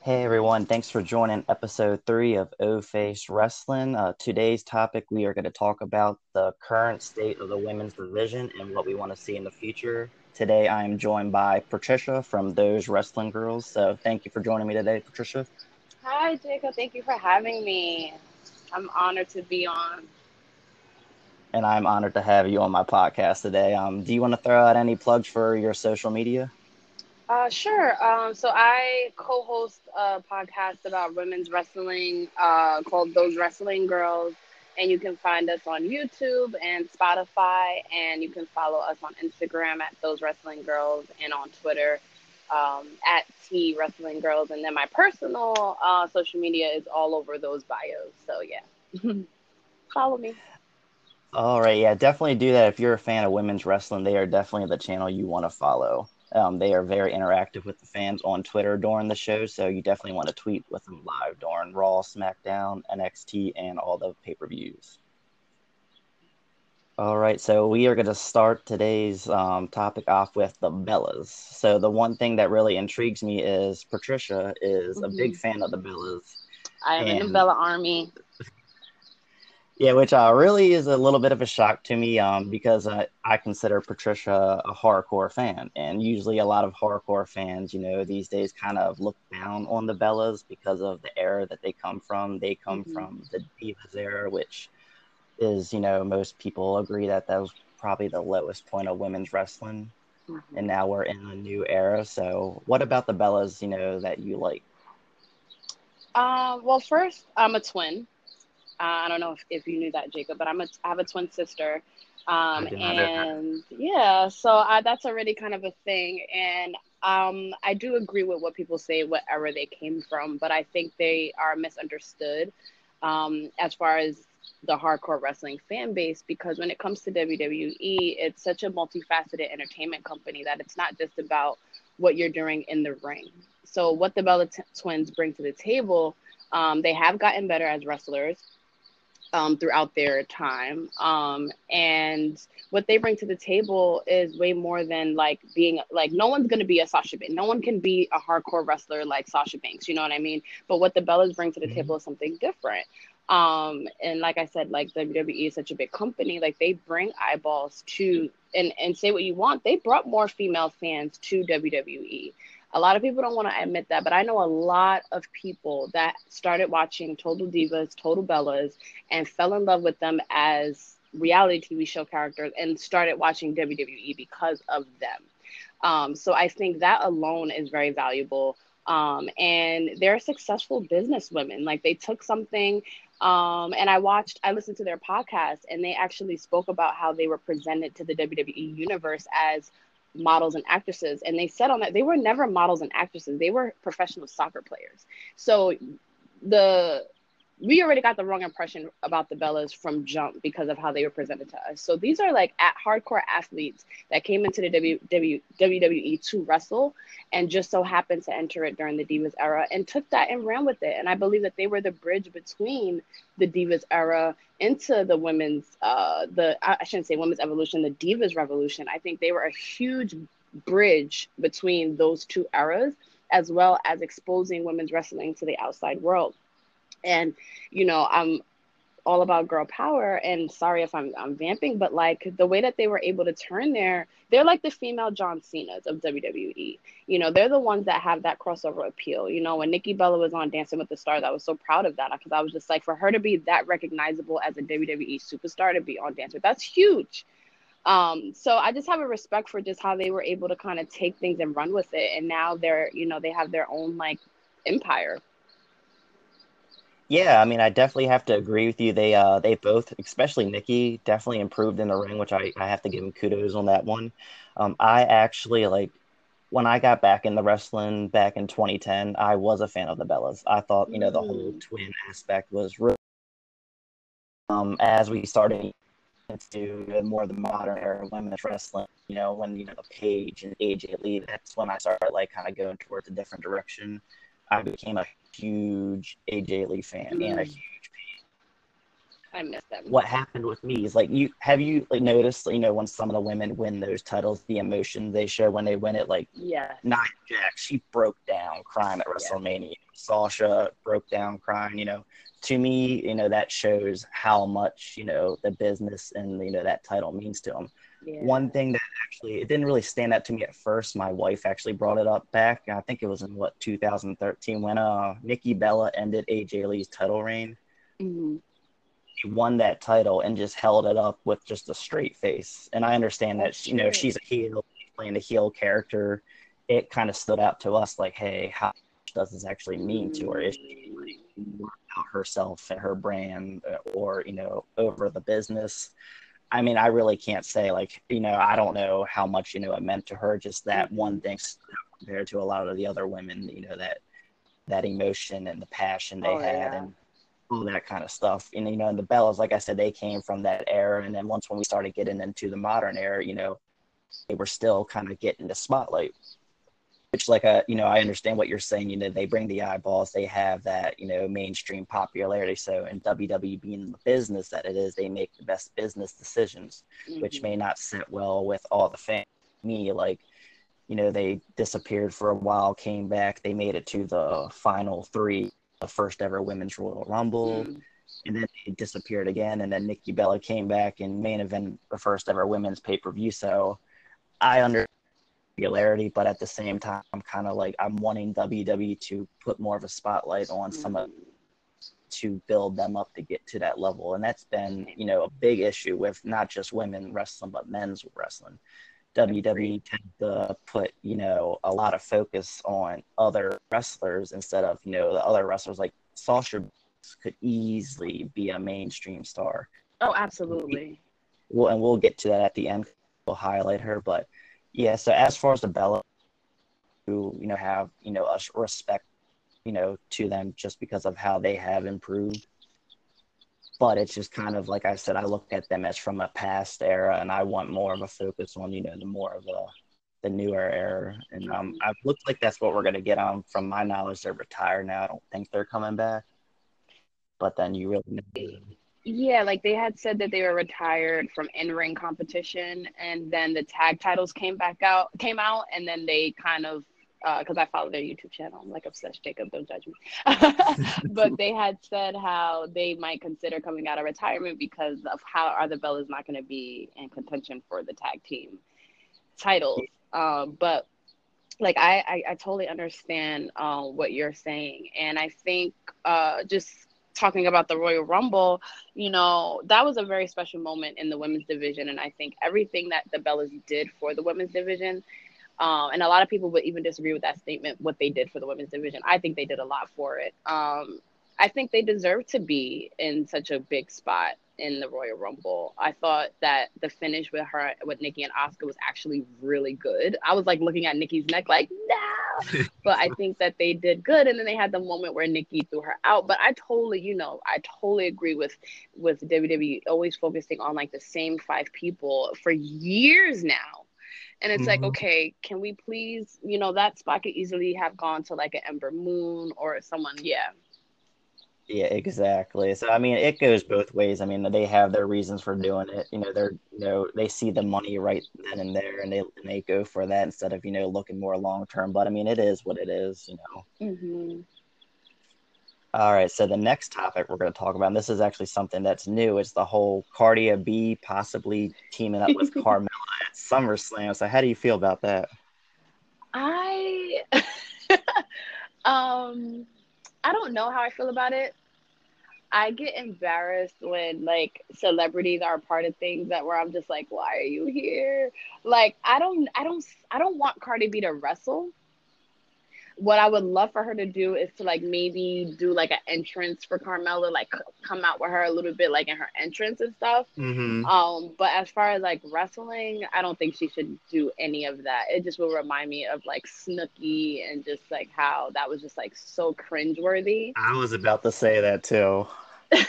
Hey everyone, thanks for joining episode three of O Face Wrestling. Uh, today's topic, we are going to talk about the current state of the women's division and what we want to see in the future. Today, I am joined by Patricia from Those Wrestling Girls. So, thank you for joining me today, Patricia. Hi, Jacob. Thank you for having me. I'm honored to be on. And I'm honored to have you on my podcast today. Um, do you want to throw out any plugs for your social media? Uh, sure. Um, so I co-host a podcast about women's wrestling uh, called Those Wrestling Girls, and you can find us on YouTube and Spotify, and you can follow us on Instagram at Those Wrestling Girls and on Twitter um, at T Wrestling Girls, and then my personal uh, social media is all over those bios. So yeah, follow me. All right, yeah, definitely do that. If you're a fan of women's wrestling, they are definitely the channel you want to follow. Um, they are very interactive with the fans on Twitter during the show, so you definitely want to tweet with them live during Raw, SmackDown, NXT, and all the pay per views. All right, so we are going to start today's um, topic off with the Bellas. So the one thing that really intrigues me is Patricia is mm-hmm. a big mm-hmm. fan of the Bellas. I am in the Bella Army. Yeah, which uh, really is a little bit of a shock to me um, because uh, I consider Patricia a hardcore fan. And usually, a lot of hardcore fans, you know, these days kind of look down on the Bellas because of the era that they come from. They come mm-hmm. from the Divas era, which is, you know, most people agree that that was probably the lowest point of women's wrestling. Mm-hmm. And now we're in a new era. So, what about the Bellas, you know, that you like? Uh, well, first, I'm a twin. Uh, I don't know if, if you knew that, Jacob, but I'm a, I have a twin sister. Um, and yeah, so I, that's already kind of a thing. And um, I do agree with what people say, whatever they came from, but I think they are misunderstood um, as far as the hardcore wrestling fan base because when it comes to WWE, it's such a multifaceted entertainment company that it's not just about what you're doing in the ring. So, what the Bella t- twins bring to the table, um, they have gotten better as wrestlers um, throughout their time. Um, and what they bring to the table is way more than like being like no one's gonna be a Sasha Banks. No one can be a hardcore wrestler like Sasha Banks. You know what I mean? But what the Bellas bring to the mm-hmm. table is something different. Um, and like I said, like WWE is such a big company, like they bring eyeballs to and and say what you want. They brought more female fans to WWE. A lot of people don't want to admit that, but I know a lot of people that started watching Total Divas, Total Bellas, and fell in love with them as reality TV show characters and started watching WWE because of them. Um, so I think that alone is very valuable. Um, and they're successful business women. Like they took something, um, and I watched, I listened to their podcast, and they actually spoke about how they were presented to the WWE universe as models and actresses and they said on that they were never models and actresses. They were professional soccer players. So the we already got the wrong impression about the bellas from jump because of how they were presented to us so these are like at hardcore athletes that came into the w, w, wwe to wrestle and just so happened to enter it during the divas era and took that and ran with it and i believe that they were the bridge between the divas era into the women's uh the I shouldn't say women's evolution, the divas revolution. I think they were a huge bridge between those two eras as well as exposing women's wrestling to the outside world. And you know, I'm all about girl power and sorry if I'm I'm vamping, but like the way that they were able to turn their they're like the female John Cena's of WWE. You know, they're the ones that have that crossover appeal. You know, when Nikki Bella was on Dancing with the Stars, I was so proud of that because I was just like for her to be that recognizable as a WWE superstar to be on Dancer, that's huge. Um, so I just have a respect for just how they were able to kind of take things and run with it. And now they're, you know, they have their own like empire. Yeah, I mean, I definitely have to agree with you. They uh they both, especially Nikki, definitely improved in the ring, which I, I have to give him kudos on that one. Um, I actually like when I got back in the wrestling back in 2010, I was a fan of the Bellas. I thought, you know, the whole mm. twin aspect was really um as we started into more of the modern era of women's wrestling, you know, when you know Paige and AJ Lee, that's when I started like kind of going towards a different direction. I became a huge AJ Lee fan mm. and a mm. huge I missed them. What happened with me is like you have you like noticed you know when some of the women win those titles, the emotion they show when they win it. Like yeah, Nia Jax, she broke down crying at WrestleMania. Yeah. Sasha broke down crying. You know, to me, you know that shows how much you know the business and you know that title means to them. Yeah. One thing that actually it didn't really stand out to me at first. My wife actually brought it up back. I think it was in what 2013 when uh Nikki Bella ended AJ Lee's title reign. Mm-hmm. She won that title and just held it up with just a straight face. And I understand that you know she's a heel, playing a heel character. It kind of stood out to us like, hey, how does this actually mean to her? Is she like, about herself and her brand, uh, or you know, over the business? I mean, I really can't say like, you know, I don't know how much, you know, it meant to her, just that one thing compared to a lot of the other women, you know, that that emotion and the passion they oh, had yeah. and all that kind of stuff. And you know, and the Bellas, like I said, they came from that era. And then once when we started getting into the modern era, you know, they were still kind of getting the spotlight which like a you know i understand what you're saying you know they bring the eyeballs they have that you know mainstream popularity so in wwe being the business that it is they make the best business decisions mm-hmm. which may not sit well with all the fans me like you know they disappeared for a while came back they made it to the final three the first ever women's royal rumble mm-hmm. and then they disappeared again and then nikki bella came back and main event the first ever women's pay-per-view so i understand popularity, but at the same time, I'm kind of like I'm wanting WWE to put more of a spotlight on some of to build them up to get to that level, and that's been you know a big issue with not just women wrestling but men's wrestling. WWE tend to put you know a lot of focus on other wrestlers instead of you know the other wrestlers like Sasha could easily be a mainstream star. Oh, absolutely. Well, and we'll get to that at the end. We'll highlight her, but yeah. So as far as the Bella, who you know have you know us respect, you know, to them just because of how they have improved. But it's just kind of like I said, I look at them as from a past era, and I want more of a focus on you know the more of the the newer era. And um, I looks like that's what we're gonna get on. From my knowledge, they're retired now. I don't think they're coming back. But then you really yeah, like they had said that they were retired from in-ring competition, and then the tag titles came back out, came out, and then they kind of because uh, I follow their YouTube channel. I'm like obsessed, Jacob. Don't judge me. but they had said how they might consider coming out of retirement because of how are the Bellas not going to be in contention for the tag team titles. Um, but like I, I, I totally understand uh, what you're saying, and I think uh, just talking about the Royal Rumble, you know, that was a very special moment in the women's division. And I think everything that the Bellas did for the women's division, um, and a lot of people would even disagree with that statement, what they did for the women's division. I think they did a lot for it. Um, I think they deserve to be in such a big spot in the Royal Rumble. I thought that the finish with her, with Nikki and Asuka was actually really good. I was like looking at Nikki's neck, like, no. but I think that they did good. And then they had the moment where Nikki threw her out. But I totally, you know, I totally agree with with WWE always focusing on like the same five people for years now. And it's mm-hmm. like, okay, can we please, you know, that spot could easily have gone to like an Ember Moon or someone, yeah, yeah, exactly. So I mean, it goes both ways. I mean, they have their reasons for doing it. You know, they're you know they see the money right then and there, and they and they go for that instead of you know looking more long term. But I mean, it is what it is. You know. Mm-hmm. All right. So the next topic we're going to talk about, and this is actually something that's new. It's the whole Cardi B possibly teaming up with Carmella at SummerSlam. So how do you feel about that? I um I don't know how I feel about it. I get embarrassed when like celebrities are part of things that where I'm just like, why are you here? Like I don't I don't I don't want Cardi B to wrestle what I would love for her to do is to like maybe do like an entrance for Carmella, like come out with her a little bit like in her entrance and stuff. Mm-hmm. Um, but as far as like wrestling, I don't think she should do any of that. It just will remind me of like Snooki and just like how that was just like so cringeworthy. I was about to say that too. but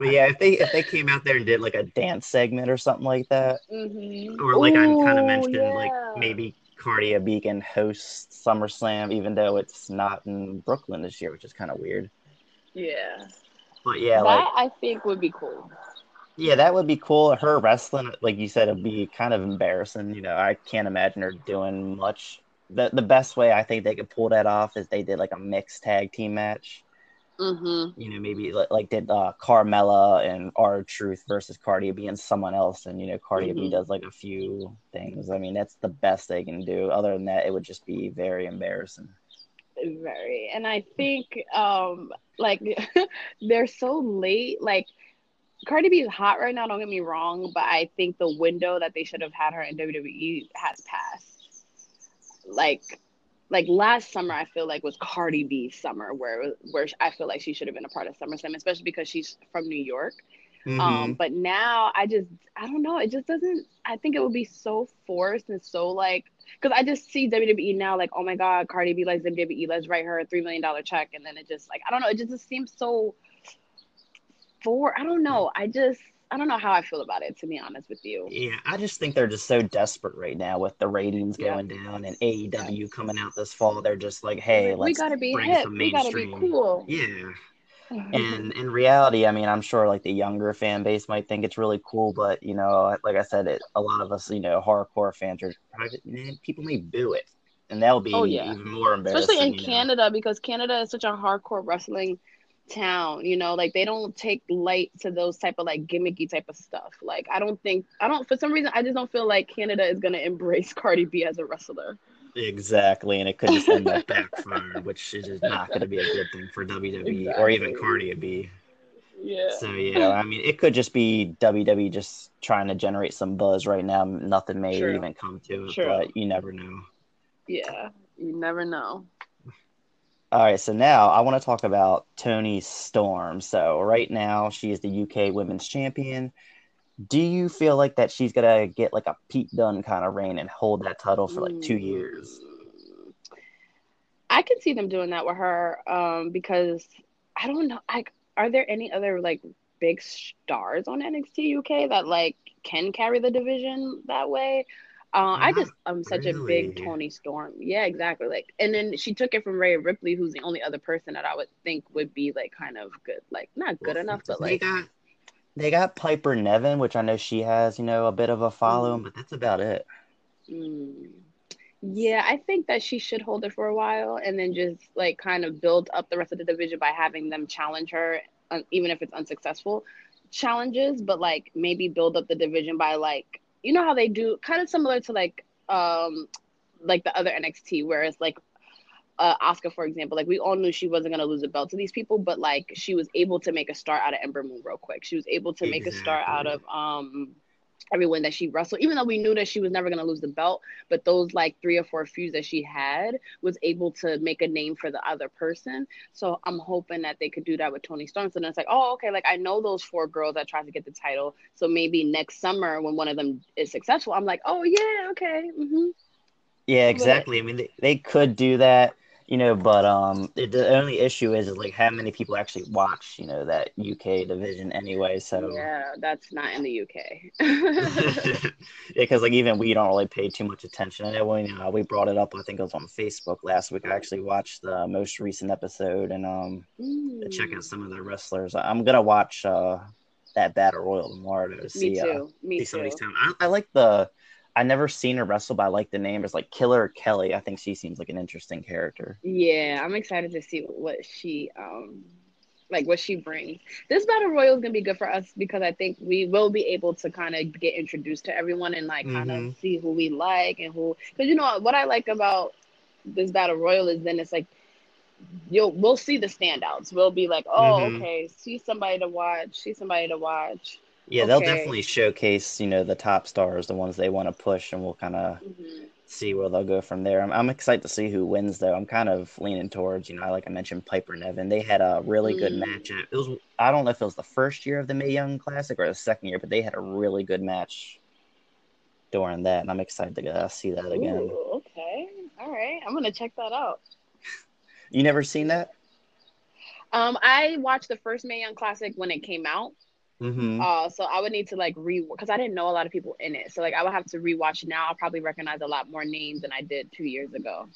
yeah, if they if they came out there and did like a dance segment or something like that, mm-hmm. or like Ooh, I kind of mentioned, yeah. like maybe Cardi B can hosts SummerSlam, even though it's not in Brooklyn this year, which is kind of weird. Yeah. But yeah, that like I think would be cool. Yeah, that would be cool. Her wrestling, like you said, it'd be kind of embarrassing. You know, I can't imagine her doing much. The the best way I think they could pull that off is they did like a mixed tag team match. Mm-hmm. You know, maybe like, like did uh, Carmella and R-Truth versus Cardi B and someone else, and you know, Cardi mm-hmm. B does like a few things. I mean, that's the best they can do. Other than that, it would just be very embarrassing. Very, and I think um like they're so late, like Cardi B is hot right now. Don't get me wrong, but I think the window that they should have had her in WWE has passed. Like, like last summer, I feel like was Cardi B's summer, where where I feel like she should have been a part of SummerSlam, especially because she's from New York. Mm-hmm. Um, but now I just I don't know. It just doesn't. I think it would be so forced and so like because I just see WWE now like oh my god, Cardi B likes WWE. Let's write her a three million dollar check, and then it just like I don't know. It just, just seems so for I don't know. I just I don't know how I feel about it to be honest with you. Yeah, I just think they're just so desperate right now with the ratings yeah. going down and AEW yeah. coming out this fall. They're just like, hey, let's we gotta be bring hip. Some mainstream. We gotta be cool. Yeah. and in reality, I mean, I'm sure like the younger fan base might think it's really cool, but you know, like I said, it, a lot of us, you know, hardcore fans are man, people may boo it, and that'll be oh, yeah. even more embarrassing. Especially in Canada, know? because Canada is such a hardcore wrestling town you know like they don't take light to those type of like gimmicky type of stuff. Like i don't think i don't for some reason i just don't feel like canada is going to embrace cardi b as a wrestler. Exactly and it could just end up backfire which is just not going to be a good thing for wwe exactly. or even cardi b. Yeah. So yeah i mean it could just be wwe just trying to generate some buzz right now. Nothing may True. even come to it True. but you never know. Yeah you never know all right, so now I want to talk about Toni Storm. So right now she is the UK Women's Champion. Do you feel like that she's gonna get like a Pete Dunne kind of reign and hold that title for like two years? I can see them doing that with her um, because I don't know. Like, are there any other like big stars on NXT UK that like can carry the division that way? Uh, I just I'm such really? a big Toni Storm. Yeah, exactly. Like, and then she took it from Rhea Ripley, who's the only other person that I would think would be like kind of good, like not good well, enough, but like. They got, they got Piper Niven, which I know she has, you know, a bit of a following, mm. but that's about it. Mm. Yeah, I think that she should hold it for a while and then just like kind of build up the rest of the division by having them challenge her, even if it's unsuccessful challenges, but like maybe build up the division by like you know how they do kind of similar to like um like the other NXT where it's like uh, Asuka, for example, like we all knew she wasn't gonna lose a belt to these people, but like she was able to make a start out of Ember Moon real quick. She was able to make a start out of um everyone that she wrestled, even though we knew that she was never gonna lose the belt, but those like three or four feuds that she had was able to make a name for the other person. So I'm hoping that they could do that with Toni Storm. So then it's like, oh, okay, like I know those four girls that tried to get the title. So maybe next summer when one of them is successful, I'm like, oh yeah, okay. Mm-hmm. Yeah, exactly. I mean, they, they could do that you know but um it, the only issue is, is like how many people actually watch you know that uk division anyway so yeah that's not in the uk yeah because like even we don't really pay too much attention i know when uh, we brought it up i think it was on facebook last week i actually watched the most recent episode and um mm. check out some of the wrestlers i'm gonna watch uh that battle royal tomorrow to see Me too. Uh, Me see too. I, I like the I never seen her wrestle, but I like the name. It's like Killer Kelly. I think she seems like an interesting character. Yeah, I'm excited to see what she um like what she brings. This battle royal is gonna be good for us because I think we will be able to kind of get introduced to everyone and like kind of mm-hmm. see who we like and who. Because you know what I like about this battle royal is then it's like you'll we'll see the standouts. We'll be like, oh, mm-hmm. okay, see somebody to watch, see somebody to watch. Yeah, okay. they'll definitely showcase, you know, the top stars, the ones they want to push, and we'll kind of mm-hmm. see where they'll go from there. I'm, I'm excited to see who wins, though. I'm kind of leaning towards, you know, like I mentioned, Piper Niven. They had a really mm. good match. It was, I don't know if it was the first year of the Mae Young Classic or the second year, but they had a really good match during that, and I'm excited to uh, see that again. Ooh, okay, all right, I'm gonna check that out. you never seen that? Um, I watched the first Mae Young Classic when it came out. Mm-hmm. Uh, so I would need to like re because I didn't know a lot of people in it. So like I would have to rewatch now. I'll probably recognize a lot more names than I did two years ago.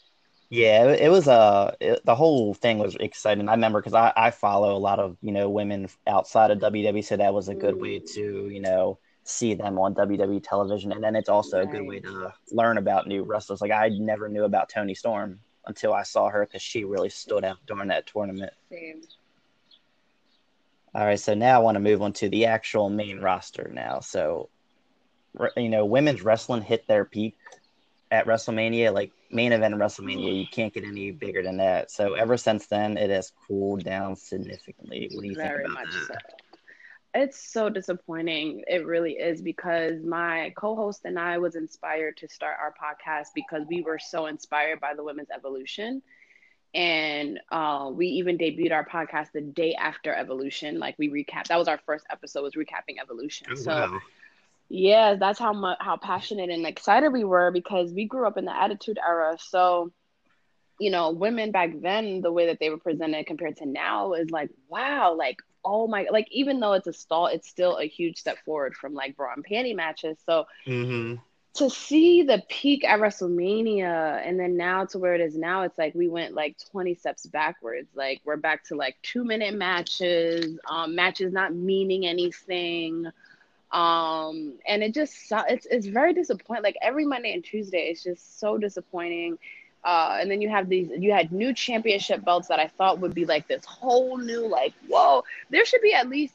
Yeah, it, it was uh it, the whole thing was exciting. I remember because I, I follow a lot of you know women outside of WWE, so that was a good way to you know see them on WWE television, and then it's also right. a good way to learn about new wrestlers. Like I never knew about Toni Storm until I saw her because she really stood out during that tournament. Same. All right, so now I want to move on to the actual main roster now. So, you know, women's wrestling hit their peak at WrestleMania, like main event in WrestleMania. You can't get any bigger than that. So ever since then, it has cooled down significantly. What do you Very think about that? So. It's so disappointing. It really is because my co-host and I was inspired to start our podcast because we were so inspired by the women's evolution and uh, we even debuted our podcast the day after evolution like we recap that was our first episode was recapping evolution. Oh, so wow. yeah that's how much how passionate and excited we were because we grew up in the attitude era. So you know women back then the way that they were presented compared to now is like wow like oh my like even though it's a stall it's still a huge step forward from like bra and panty matches. So mm-hmm to see the peak at WrestleMania and then now to where it is now, it's like we went like 20 steps backwards. Like we're back to like two minute matches, um, matches not meaning anything. Um, and it just it's it's very disappointing. Like every Monday and Tuesday, it's just so disappointing. Uh, and then you have these you had new championship belts that I thought would be like this whole new like whoa. There should be at least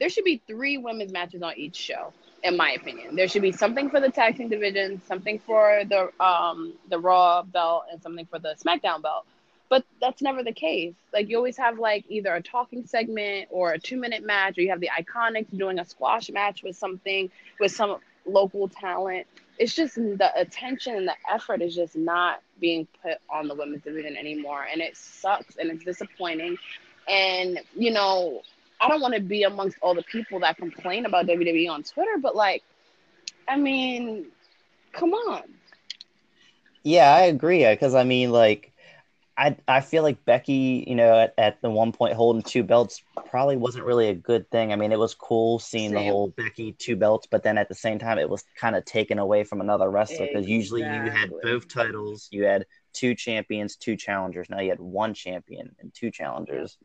there should be three women's matches on each show in my opinion. There should be something for the team division, something for the um the Raw belt, and something for the SmackDown belt. But that's never the case. Like you always have like either a talking segment or a two minute match, or you have the Iconics doing a squash match with something with some local talent. It's just the attention and the effort is just not being put on the women's division anymore, and it sucks and it's disappointing. And you know, I don't want to be amongst all the people that complain about WWE on Twitter, but like, I mean, come on. Yeah, I agree. Uh, because I mean, like, I I feel like Becky, you know, at, at the one point holding two belts probably wasn't really a good thing. I mean, it was cool seeing same. the whole Becky two belts, but then at the same time, it was kind of taken away from another wrestler because exactly. usually you had both titles, you had two champions, two challengers. Now you had one champion and two challengers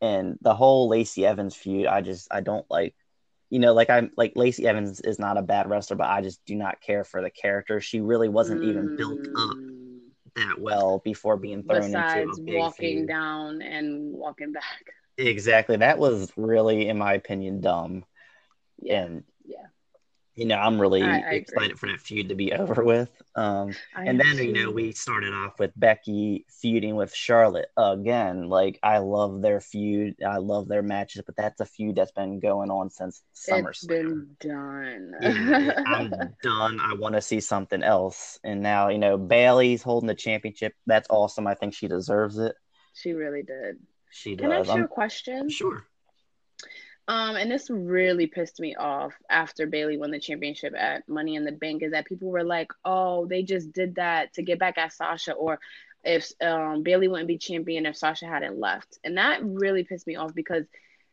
and the whole Lacey Evans feud, I just I don't like. You know, like I'm like Lacey Evans is not a bad wrestler, but I just do not care for the character. She really wasn't mm. even built up mm. that well before being thrown Besides into a walking feud. down and walking back. Exactly, that was really, in my opinion, dumb. Yeah. And you know, I'm really I, I excited agree. for that feud to be over with. Um, and then, you know, we started off with Becky feuding with Charlotte again. Like, I love their feud. I love their matches, but that's a feud that's been going on since SummerSlam. It's been done. yeah, I'm done. I want to see something else. And now, you know, Bayley's holding the championship. That's awesome. I think she deserves it. She really did. She does. Can I ask you a question? Sure. Um, and this really pissed me off after Bayley won the championship at Money in the Bank is that people were like, "Oh, they just did that to get back at Sasha," or if um, Bayley wouldn't be champion if Sasha hadn't left, and that really pissed me off because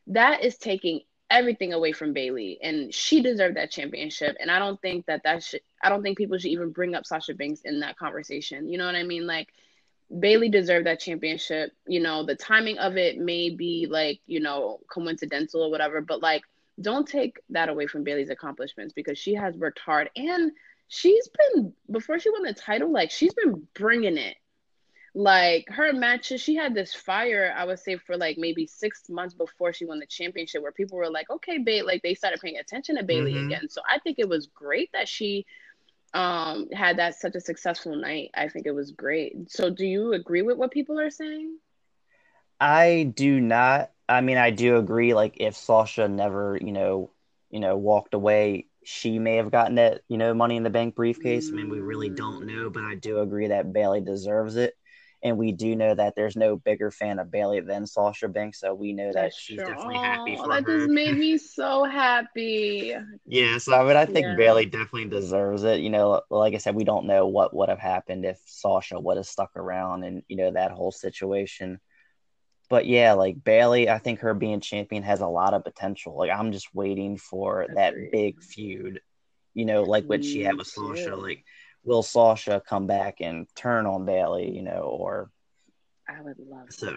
that is taking everything away from Bayley, and she deserved that championship. And I don't think that that should. I don't think people should even bring up Sasha Banks in that conversation. You know what I mean? Like Bayley deserved that championship. You know, the timing of it may be like, you know, coincidental or whatever, but like, don't take that away from Bayley's accomplishments because she has worked hard and she's been, before she won the title, like, she's been bringing it. Like, her matches, she had this fire, I would say, for like maybe six months before she won the championship, where people were like, okay, Bayley, like, they started paying attention to Bayley mm-hmm. again. So I think it was great that she um had that such a successful night. I think it was great. So do you agree with what people are saying? I do not. I mean, I do agree like if Sasha never, you know, you know, walked away, she may have gotten that, you know, money in the bank briefcase. Mm. I mean, we really don't know, but I do agree that bayley deserves it and we do know that there's no bigger fan of Bayley than Sasha Banks, so we know that That's she's true. definitely happy for that her. That just made me so happy. yeah, so I mean, I think yeah. Bayley definitely deserves it. You know, like I said, we don't know what would have happened if Sasha would have stuck around, and you know that whole situation. But yeah, like Bayley, I think her being champion has a lot of potential. Like I'm just waiting for that big feud. You know, like what she had with Sasha. Like will Sasha come back and turn on Bayley, you know, or I would love so.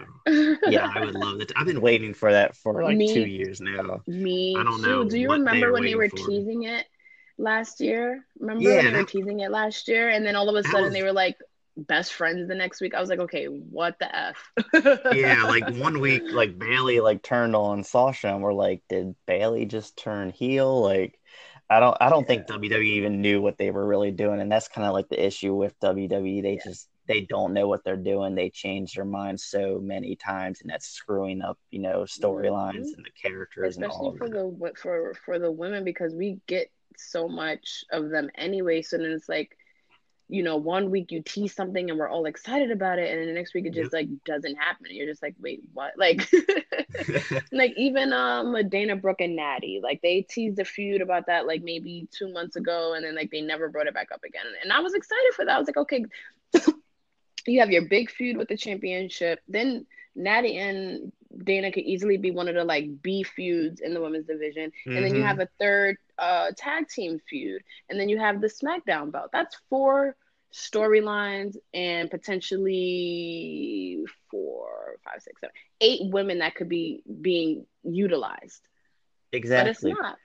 yeah, I would love it. I've been waiting for that for like me, two years now. Me I don't know. Do you remember when they were for. teasing it last year? Remember yeah, when they that, were teasing it last year, and then all of a sudden was, they were like best friends the next week. I was like, okay, what the f? yeah, like one week, like Bayley like turned on Sasha, and we're like, did Bayley just turn heel? Like, I don't, I don't yeah. think WWE even knew what they were really doing, and that's kind of like the issue with WWE. They yeah. just they don't know what they're doing. They change their minds so many times, and that's screwing up, you know, storylines mm-hmm. and the characters. Especially for the for for the women because we get so much of them anyway. So then it's like, you know, one week you tease something and we're all excited about it, and then the next week it just yep. like doesn't happen. You're just like, wait, what? Like, like even um Dana Brooke and Natty, like they teased a feud about that like maybe two months ago, and then like they never brought it back up again. And I was excited for that. I was like, okay you have your big feud with the championship. Then Natty and Dana could easily be one of the like B feuds in the women's division. Mm-hmm. And then you mm-hmm. have a third uh, tag team feud. And then you have the SmackDown belt. That's four storylines and potentially four, five, six, seven, eight women that could be being utilized. Exactly. But it's not.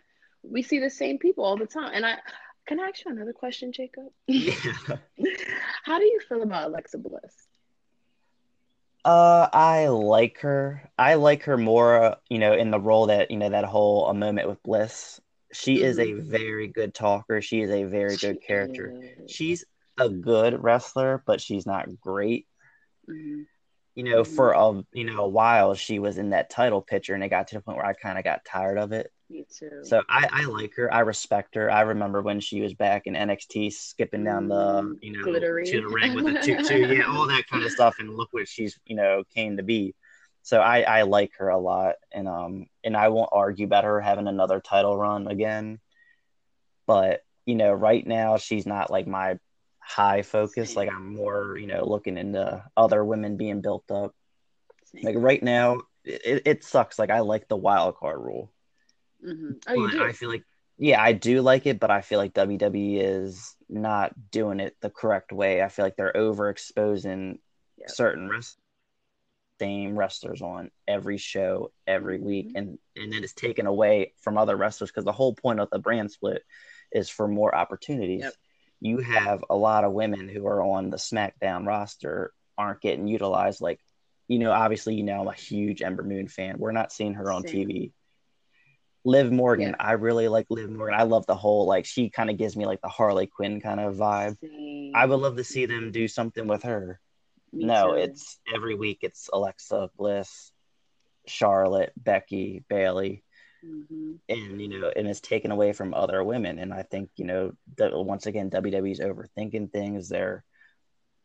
We see the same people all the time. And I can I ask you another question, Jacob? Yeah. How do you feel about Alexa Bliss? Uh, I like her. I like her more, you know, in the role that you know that whole a moment with Bliss. She mm-hmm. is a mm-hmm. very good talker. She is a very good character. Is. She's a good wrestler, but she's not great. Mm-hmm. You know, mm-hmm. for a you know a while she was in that title picture, and it got to the point where I kind of got tired of it. Me too. So I, I like her. I respect her. I remember when she was back in NXT, skipping down the mm, you know Glittery. to the ring with the tutu, yeah, all that kind of stuff. And look what she's you know came to be. So I, I like her a lot, and um and I won't argue about her having another title run again. But you know, right now she's not like my high focus. Like I'm more you know looking into other women being built up. Like right now, it, it sucks. Like I like the wild card rule. Mm-hmm. Oh, you do? I feel like, yeah, I do like it, but I feel like WWE is not doing it the correct way. I feel like they're overexposing yep. certain rest- same wrestlers on every show every week, mm-hmm. and and then it's taken away from other wrestlers because the whole point of the brand split is for more opportunities. Yep. You have a lot of women who are on the SmackDown roster aren't getting utilized. Like, you know, obviously, you know, I'm a huge Ember Moon fan. We're not seeing her on Same. TV Liv Morgan, yeah. I really like Liv Morgan. I love the whole like she kind of gives me like the Harley Quinn kind of vibe. Same. I would love to see them do something with her. Me no, too. it's every week it's Alexa Bliss, Charlotte, Becky, Bayley, Mm-hmm. And you know, and it's taken away from other women. And I think you know that once again, WWE's overthinking things. They're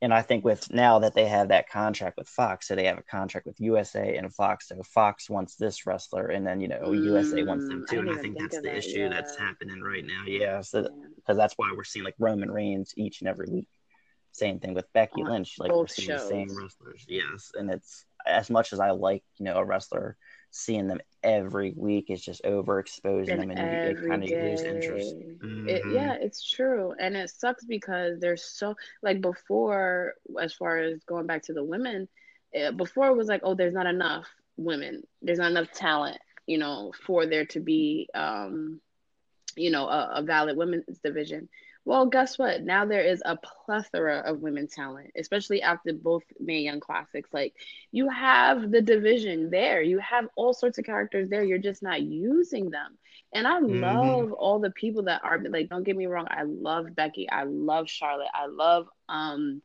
and I think with now that they have that contract with Fox, so they have a contract with USA and Fox. So Fox wants this wrestler, and then you know mm, USA wants them too. I and I think, think that's the issue yeah. that's happening right now. Yeah, so because yeah. that's why we're seeing like Roman Reigns each and every week. Same thing with Becky Lynch. Like we're seeing shows. the same wrestlers. Yes, and it's as much as I like you know a wrestler seeing them every week is just overexposing and them and it kind of lose interest. Mm-hmm. It, yeah, it's true. And it sucks because there's so, like before, as far as going back to the women, it, eh, before it was like, oh, there's not enough women, there's not enough talent, you know, for there to be, um, you know, a, a valid women's division. Well, guess what? Now there is a plethora of women talent, especially after both Mae Young Classics. Like you have the division there, you have all sorts of characters there. You're just not using them. And I mm-hmm. love all the people that are like. Don't get me wrong. I love Becky. I love Charlotte. I love um.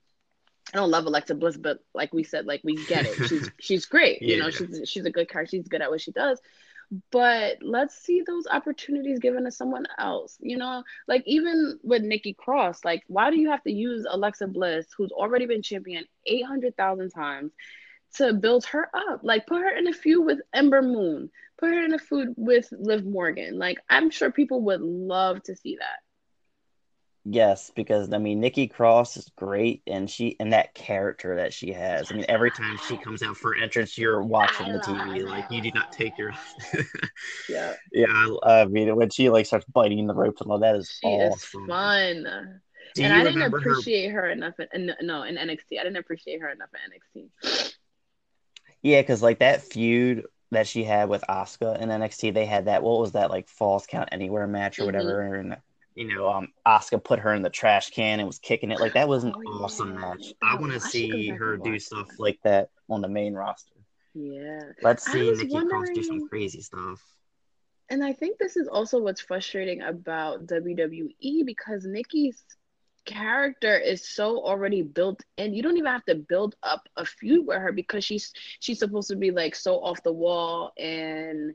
I don't love Alexa Bliss, but like we said, like we get it. She's she's great. yeah. You know, she's she's a good character. She's good at what she does but let's see those opportunities given to someone else you know? Like even with nikki cross like why do you have to use alexa bliss who's already been champion 800000 times to build her up? Like put her in a feud with ember moon. Put her in a feud with liv morgan. Like i'm sure people would love to see that Yes, because I mean Nikki Cross is great, and she and that character that she has. I mean, every time she comes out for entrance, you're watching the TV. Like you do not take your. yeah. Yeah, I, I, mean when she like starts biting the ropes and all that is she is fun. and I didn't appreciate her, her enough. In, no, in NXT, I didn't appreciate her enough in NXT. Yeah, because like that feud that she had with Asuka in NXT, they had that. What was that like falls count anywhere match or mm-hmm. whatever? And you know, um, Asuka put her in the trash can and was kicking it. Like that was an oh, awesome match. I want to see her do stuff like that on the main roster. Yeah. Let's see Nikki Cross do some crazy stuff. And I think this is also what's frustrating about WWE because Nikki's character is so already built in. You don't even have to build up a feud with her because she's she's supposed to be like so off the wall and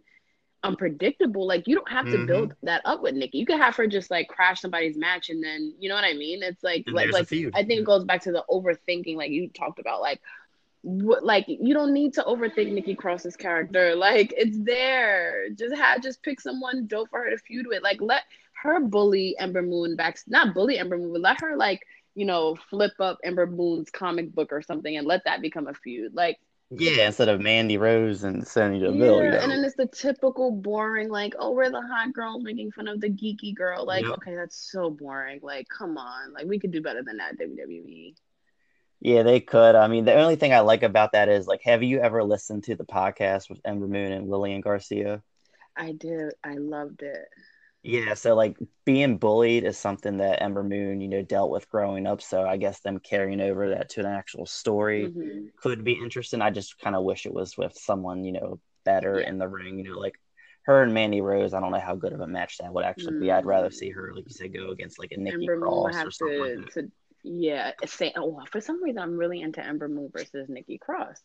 unpredictable. Like you don't have to mm-hmm. build that up with Nikki. You could have her just like crash somebody's match and then you know what I mean. It's like and like like I think it goes back to the overthinking, like you talked about, like what like you don't need to overthink Nikki Cross's character. Like it's there. Just have just pick someone dope for her to feud with. Like let her bully Ember Moon back. Not bully Ember Moon, but let her like you know flip up Ember Moon's comic book or something and let that become a feud. Like yeah, instead of Mandy Rose and Sonya Deville. Yeah, you know? and then it's the typical boring, like, oh, we're the hot girls making fun of the geeky girl. Like, yep. okay, that's so boring. Like, come on. Like, we could do better than that, WWE. Yeah, they could. I mean, the only thing I like about that is, like, have you ever listened to the podcast with Ember Moon and Lillian Garcia? I did. I loved it. Yeah, so like being bullied is something that Ember Moon, you know, dealt with growing up. So I guess them carrying over that to an actual story mm-hmm. could be interesting. I just kind of wish it was with someone, you know, better yeah. in the ring. You know, like her and Mandy Rose. I don't know how good of a match that would actually mm-hmm. be. I'd rather see her, like you said, go against like a Nikki Ember Cross or something to, like to, yeah, say, oh, for some reason, I'm really into Ember Moon versus Nikki Cross.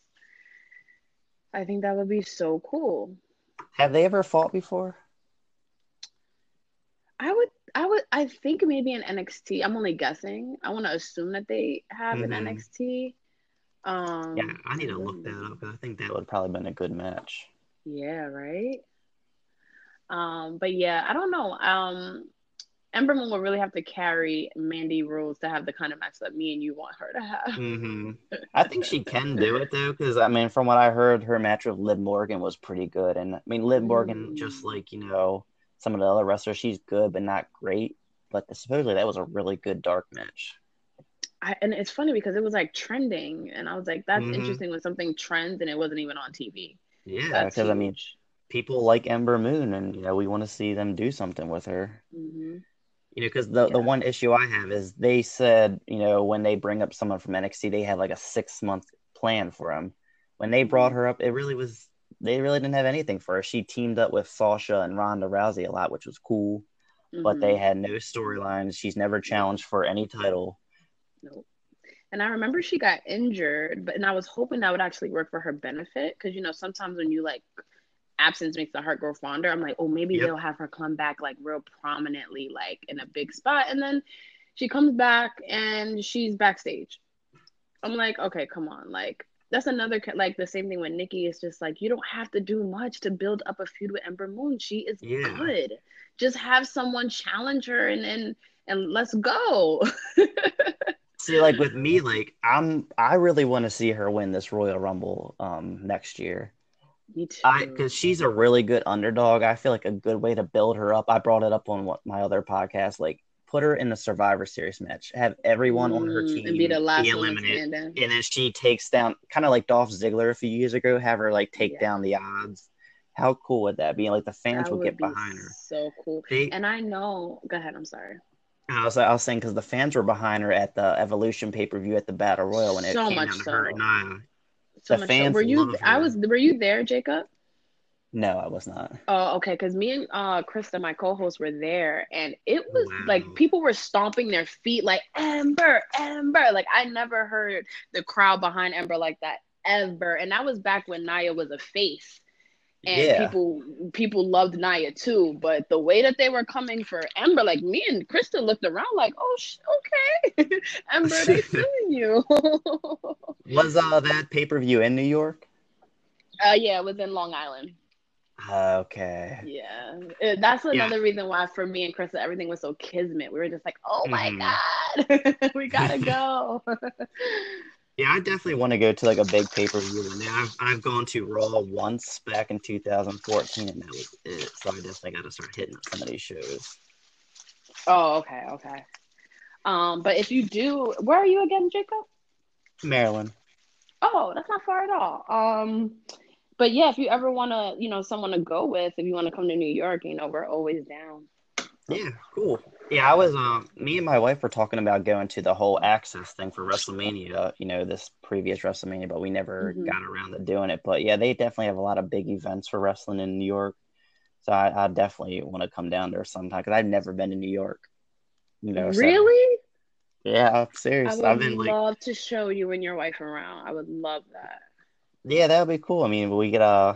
I think that would be so cool. Have they ever fought before? I would, I would, I think maybe in NXT. I'm only guessing. I want to assume that they have mm-hmm. an NXT. Um, yeah, I need to look that up I think that would probably been a good match. Yeah, right. Um, but yeah, I don't know. Um, Ember Moon will really have to carry Mandy Rose to have the kind of match that me and you want her to have. Mm-hmm. I think she can do it though, because I mean, from what I heard, her match with Liv Morgan was pretty good, and I mean, Liv Morgan, mm. just like you know, some of the other wrestlers, she's good but not great. But supposedly that was a really good dark match. I, and it's funny because it was like trending, and I was like, "That's mm-hmm. interesting when something trends and it wasn't even on TV." Yeah, because I mean, people like Ember Moon, and you know, we want to see them do something with her. Mm-hmm. You know, because the yeah. the one issue I have is they said, you know, when they bring up someone from NXT, they have like a six month plan for them. When they brought mm-hmm. her up, it really was they really didn't have anything for her. She teamed up with Sasha and Ronda Rousey a lot, which was cool, mm-hmm. but they mm-hmm. had no storylines. She's never challenged for any title. Nope. And I remember she got injured, but and I was hoping that would actually work for her benefit because you know sometimes when you like absence makes the heart grow fonder, I'm like, oh maybe yep. they'll have her come back like real prominently, like in a big spot, and then she comes back and she's backstage. I'm like, okay, come on, like that's another like the same thing with Nikki. Is just like you don't have to do much to build up a feud with Ember Moon. She is yeah. good. Just have someone challenge her and and and let's go. see, like with me, like I'm I really want to see her win this Royal Rumble um next year. Me too. Because she's a really good underdog. I feel like a good way to build her up. I brought it up on what my other podcast. Like put her in the Survivor Series match, have everyone mm, on her team and be the last be eliminated, and then she takes down, kind of like Dolph Ziggler a few years ago, have her like take yeah. down the odds. How cool would that be? Like the fans will get behind her. So cool. They, and I know. Go ahead. I'm sorry. I was, I was saying because the fans were behind her at the Evolution pay per view at the Battle Royal when it so came much down to so. her. Nah, so the fans so. were you? I was. Were you there, Jacob? No, I was not. Oh, okay. Because me and uh, Krista, my co-host, were there, and it was wow. like people were stomping their feet, like Ember, Ember. Like I never heard the crowd behind Ember like that ever. And that was back when Nia was a face, and yeah. people people loved Nia too. But the way that they were coming for Ember, like me and Krista looked around, like, oh, sh- okay, Ember, they feeling you. was uh that pay per view in New York? Uh, yeah, it was in Long Island. Okay. Yeah, it, that's another yeah. reason why for me and Chris everything was so kismet. We were just like, oh my mm. god, we gotta go. yeah, I definitely want to go to like a big pay per view. I've I've gone to Raw once back in 2014, and that was it. So I definitely got to start hitting up some of these shows. Oh, okay, okay. Um, but if you do, where are you again, Jacob? Maryland. Oh, that's not far at all. Um, but yeah, if you ever want to, you know, someone to go with, if you want to come to New York, you know, we're always down. Yeah, cool. Yeah, I was um me and my wife were talking about going to the whole access thing for WrestleMania, you know, this previous WrestleMania, but we never mm-hmm. got around to doing it. But yeah, they definitely have a lot of big events for wrestling in New York. So I, I definitely want to come down there sometime because I've never been to New York. You know, really? So, yeah, serious. I would I've been love like, to show you and your wife around. I would love that. Yeah, that would be cool. I mean, we could uh,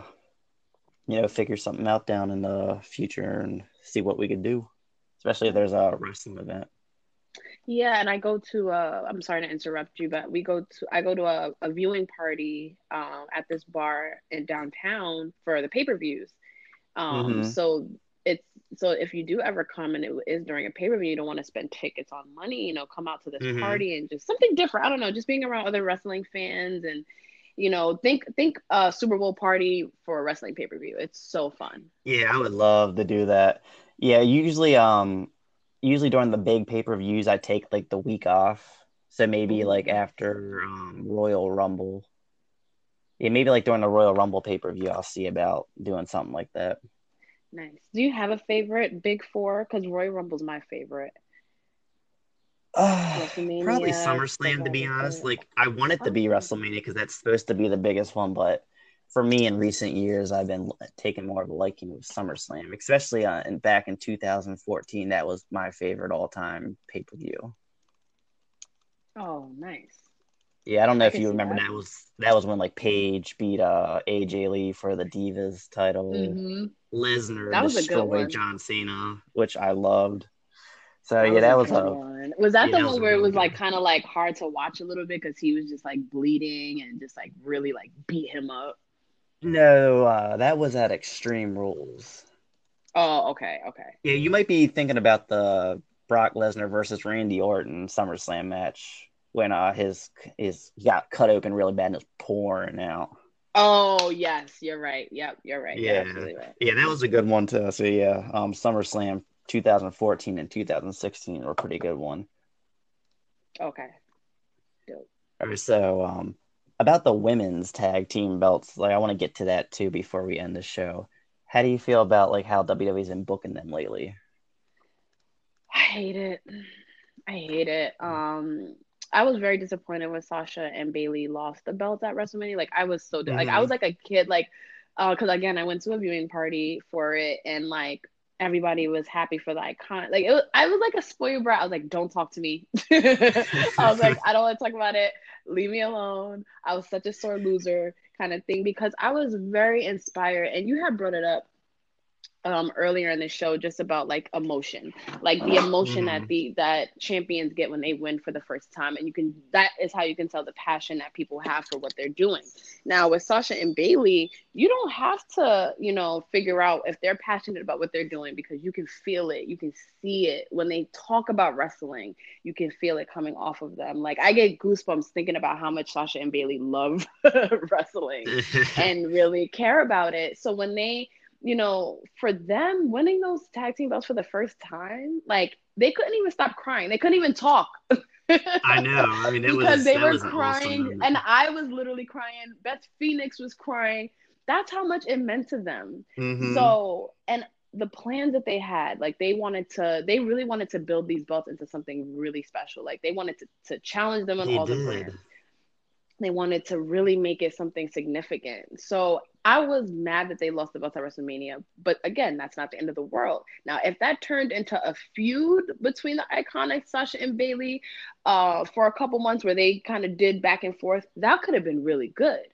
you know, figure something out down in the future and see what we could do, especially if there's a wrestling event. Yeah, and I go to uh I'm sorry to interrupt you, but we go to I go to a, a viewing party um at this bar in downtown for the pay-per-views. Um mm-hmm. so it's so if you do ever come and it is during a pay-per-view, you don't want to spend tickets on money, you know, come out to this mm-hmm. party and just something different. I don't know, just being around other wrestling fans and you know, think think a Super Bowl party for a wrestling pay per view. It's so fun. Yeah, I would love to do that. Yeah, usually um usually during the big pay per views I take like the week off. So maybe like after um, Royal Rumble. Yeah, maybe like during the Royal Rumble pay per view I'll see about doing something like that. Nice. Do you have a favorite big four? Because Royal Rumble's my favorite. Uh, probably SummerSlam to be honest. Like I want it to be WrestleMania because that's supposed to be the biggest one, but for me in recent years, I've been taking more of a liking with SummerSlam, especially uh, in, back in 2014. That was my favorite all-time pay-per-view. Oh, nice. Yeah, I don't know I if you remember that. that. was that was when like Paige beat uh AJ Lee for the Divas title. Mm-hmm. Lesnar destroyed John Cena, which I loved. So yeah, that was a one. Was that yeah, the one where it was like kind of like hard to watch a little bit because he was just like bleeding and just like really like beat him up? No, uh, that was at Extreme Rules. Oh, okay, okay. Yeah, you might be thinking about the Brock Lesnar versus Randy Orton SummerSlam match when uh his his got cut open really bad and was pouring out. Oh yes, you're right. Yep, you're right. Yeah, you're right. yeah, that was a good one too. So yeah, um, SummerSlam 2014 and 2016 were pretty good one. Okay. Dope. All right, so um, about the women's tag team belts, like I want to get to that too before we end the show. How do you feel about like how WWE's been booking them lately? I hate it. I hate it. Um, I was very disappointed when Sasha and Bayley lost the belts at WrestleMania. Like I was so mm-hmm. like I mm-hmm. was like a kid, like because uh, again I went to a viewing party for it and like everybody was happy for the icon. Like it was, I was like a spoiled brat. I was like, don't talk to me. I was like, I don't want to talk about it. Leave me alone. I was such a sore loser kind of thing because I was very inspired. And you had brought it up um earlier in the show just about like emotion. Like the emotion mm. that the that champions get when they win for the first time and you can that is how you can tell the passion that people have for what they're doing. Now with sasha and bayley you don't have to you know figure out if they're passionate about what they're doing because you can feel it you can see it. When they talk about wrestling you can feel it coming off of them. Like i get goosebumps thinking about how much sasha and bayley love wrestling and really care about it. So when they you know, for them winning those tag team belts for the first time, like they couldn't even stop crying. They couldn't even talk. I know. I mean, because was, they were crying, awesome and I was literally crying. Beth Phoenix was crying. That's how much it meant to them. Mm-hmm. So, and the plans that they had, like they wanted to, they really wanted to build these belts into something really special. Like they wanted to, to challenge them on all did. the plans they wanted to really make it something significant. So I was mad that they lost the belt at WrestleMania, but again, that's not the end of the world. Now, if that turned into a feud between the iconic Sasha and Bayley uh, for a couple months where they kind of did back and forth, that could have been really good.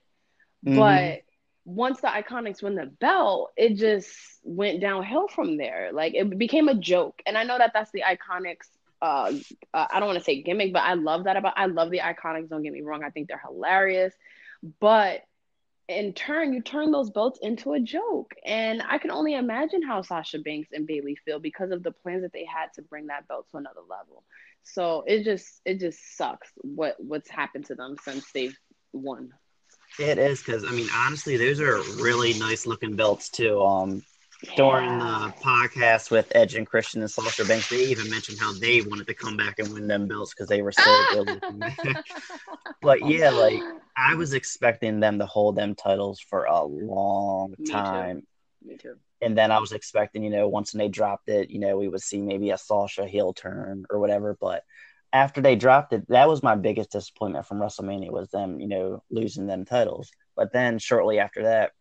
Mm-hmm. But once the iconics win the belt, it just went downhill from there. Like it became a joke. And I know that that's the iconics uh, uh, I don't want to say gimmick, but I love that about I love the iconics. Don't get me wrong, I think they're hilarious, but in turn, you turn those belts into a joke, and I can only imagine how Sasha Banks and Bayley feel because of the plans that they had to bring that belt to another level. So it just it just sucks what what's happened to them since they've won. It is because I mean honestly, those are really nice looking belts too. Um, during the podcast with Edge and Christian and Sasha Banks, they even mentioned how they wanted to come back and win them belts because they were so good. but yeah, like I was expecting them to hold them titles for a long time. Me too. Me too. And then I was expecting, you know, once they dropped it, you know, we would see maybe a Sasha heel turn or whatever. But after they dropped it, that was my biggest disappointment from WrestleMania was them, you know, losing them titles. But then shortly after that,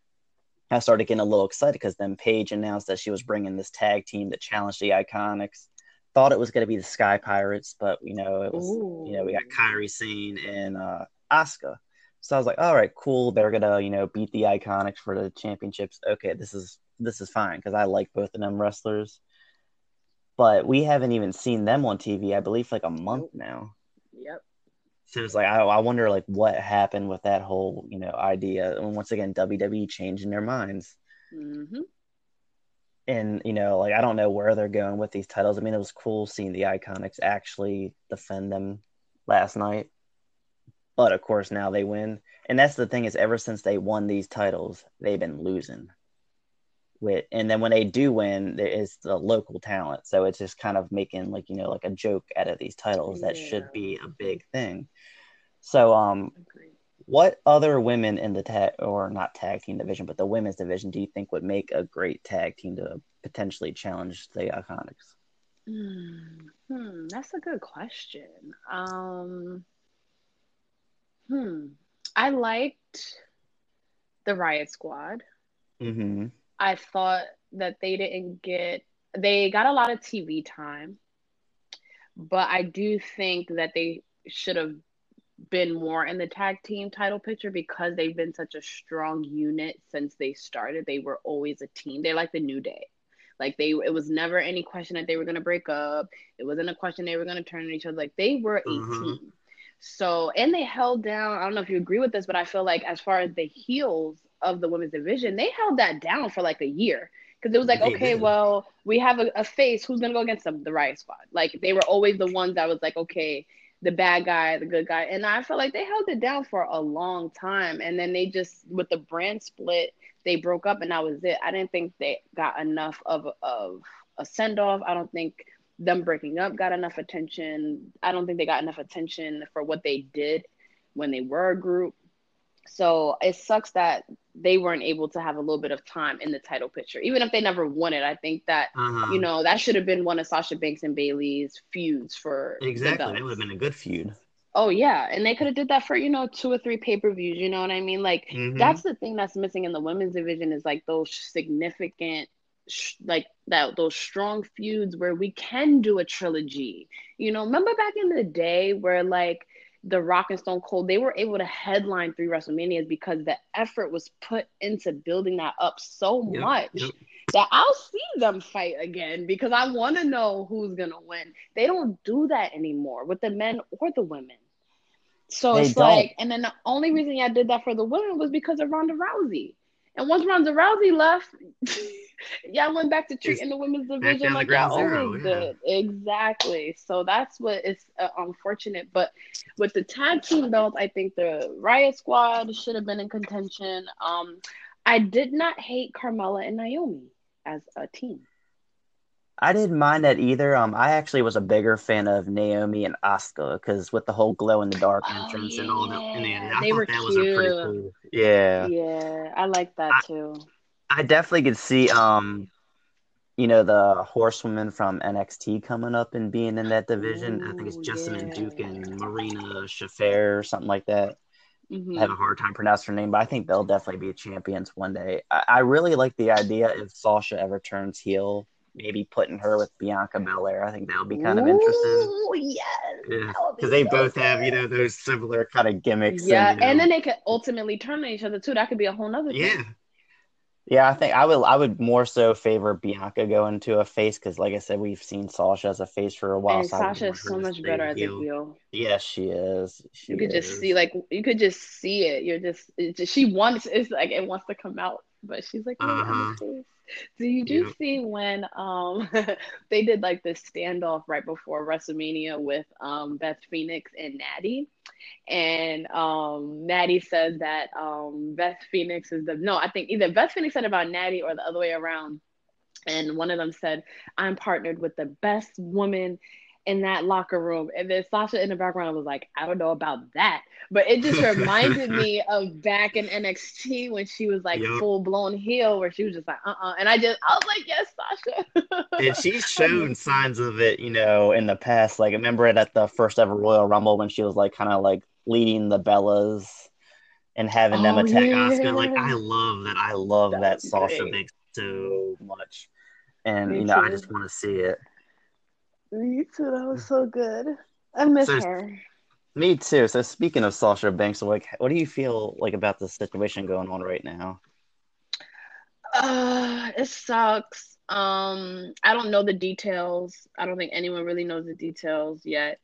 I started getting a little excited because then Paige announced that she was bringing this tag team that challenged the Iconics. Thought it was going to be the Sky Pirates, but you know it was Ooh. you know we got Kairi Sane and uh, Asuka. So I was like, all right, cool. They're gonna you know beat the Iconics for the championships. Okay, this is this is fine because I like both of them wrestlers. But we haven't even seen them on TV. I believe for like a month now. So it's like I, I wonder like what happened with that whole you know idea. And once again, WWE changing their minds. Mm-hmm. And you know, like I don't know where they're going with these titles. I mean, it was cool seeing the Iconics actually defend them last night, but of course now they win. And that's the thing is, ever since they won these titles, they've been losing. With and then when they do win, there is the local talent. So it's just kind of making like you know like a joke out of these titles that should be a big thing. So, um, what other women in the tag or not tag team division, but the women's division, do you think would make a great tag team to potentially challenge the Iconics? Hmm, that's a good question. Um, hmm, I liked the Riot Squad. Mm-hmm. I thought that they didn't get they got a lot of TV time, but I do think that they should have been more in the tag team title picture because they've been such a strong unit since they started. They were always a team. They're like the new day. Like they it was never any question that they were gonna break up. It wasn't a question they were gonna turn on each other. Like they were a mm-hmm. team. So and they held down, I don't know if you agree with this, but I feel like as far as the heels of the women's division, they held that down for like a year. Because it was like, okay, well, we have a, a face. Who's gonna go against them? The Riot Squad. Like they were always the ones that was like, okay, the bad guy, the good guy. And I felt like they held it down for a long time. And then they just, with the brand split, they broke up and that was it. I didn't think they got enough of, of a send off. I don't think them breaking up got enough attention. I don't think they got enough attention for what they did when they were a group. So it sucks that they weren't able to have a little bit of time in the title picture, even if they never won it. I think that uh-huh. you know that should have been one of Sasha Banks and Bayley's feuds for exactly. It would have been a good feud. Oh yeah, and they could have did that for you know two or three pay per views. You know what I mean? Like mm-hmm. that's the thing that's missing in the women's division is like those significant like that those strong feuds where we can do a trilogy. You know, remember back in the day where like the Rock and Stone Cold, they were able to headline three WrestleManias because the effort was put into building that up so yep, much yep. that I'll see them fight again because I want to know who's gonna win. They don't do that anymore with the men or the women. So they it's don't. like, and then the only reason I did that for the women was because of Ronda Rousey. And once Ronda Rousey left, y'all went back to treating the women's division like y'all always yeah. did. Exactly. So that's what is uh, unfortunate. But with the tag team belts, I think the Riot Squad should have been in contention. Um, I did not hate Carmella and Naomi as a team. I didn't mind that either. Um, I actually was a bigger fan of Naomi and Asuka because with the whole glow in the dark oh, entrance yeah. and all that, and I they were that cute. was a pretty cool. Yeah, yeah, I like that I, too. I definitely could see, um, you know, the horsewoman from NXT coming up and being in that division. Ooh, I think it's Jessamyn yeah. Duke and Marina Shafir or something like that. Mm-hmm. I have a hard time pronouncing her name, but I think they'll definitely be champions one day. I, I really like the idea if Sasha ever turns heel maybe putting her with Bianca Belair. I think that would be kind of interesting. Oh yes, yeah, because they so both good. have you know those similar kind of gimmicks. Yeah, and, you know, and then they could ultimately turn on each other too. That could be a whole nother. Yeah. Thing. Yeah, I think I would. I would more so favor Bianca going to a face because, like I said, we've seen Sasha as a face for a while. And so Sasha is so much better as a heel. Yes, she is. She you could is. just see, like, you could just see it. You're just, just she wants. It's like it wants to come out, but she's like, uh-huh. So you do see when um they did like this standoff right before WrestleMania with um Beth Phoenix and Natty. And um Natty says that um Beth Phoenix is the no, I think either Beth Phoenix said about Natty or the other way around. and one of them said, "I'm partnered with the best woman in that locker room. And then Sasha in the background was like, I don't know about that. But it just reminded me of back in NXT when she was like yep. full blown heel, where she was just like, uh uh-uh. uh And I just, I was like, yes, Sasha. and she's shown signs of it, you know, in the past. Like, I remember it at the first ever Royal Rumble when she was like, kind of like leading the Bellas and having oh, them attack yeah. Asuka. Like, I love that. I love that, that Sasha makes so much. And, Me you know, too. I just want to see it. Me too. That was so good. I miss so, her. Me too. So speaking of Sasha Banks, like, what do you feel like about the situation going on right now? Uh, it sucks. Um, I don't know the details. I don't think anyone really knows the details yet.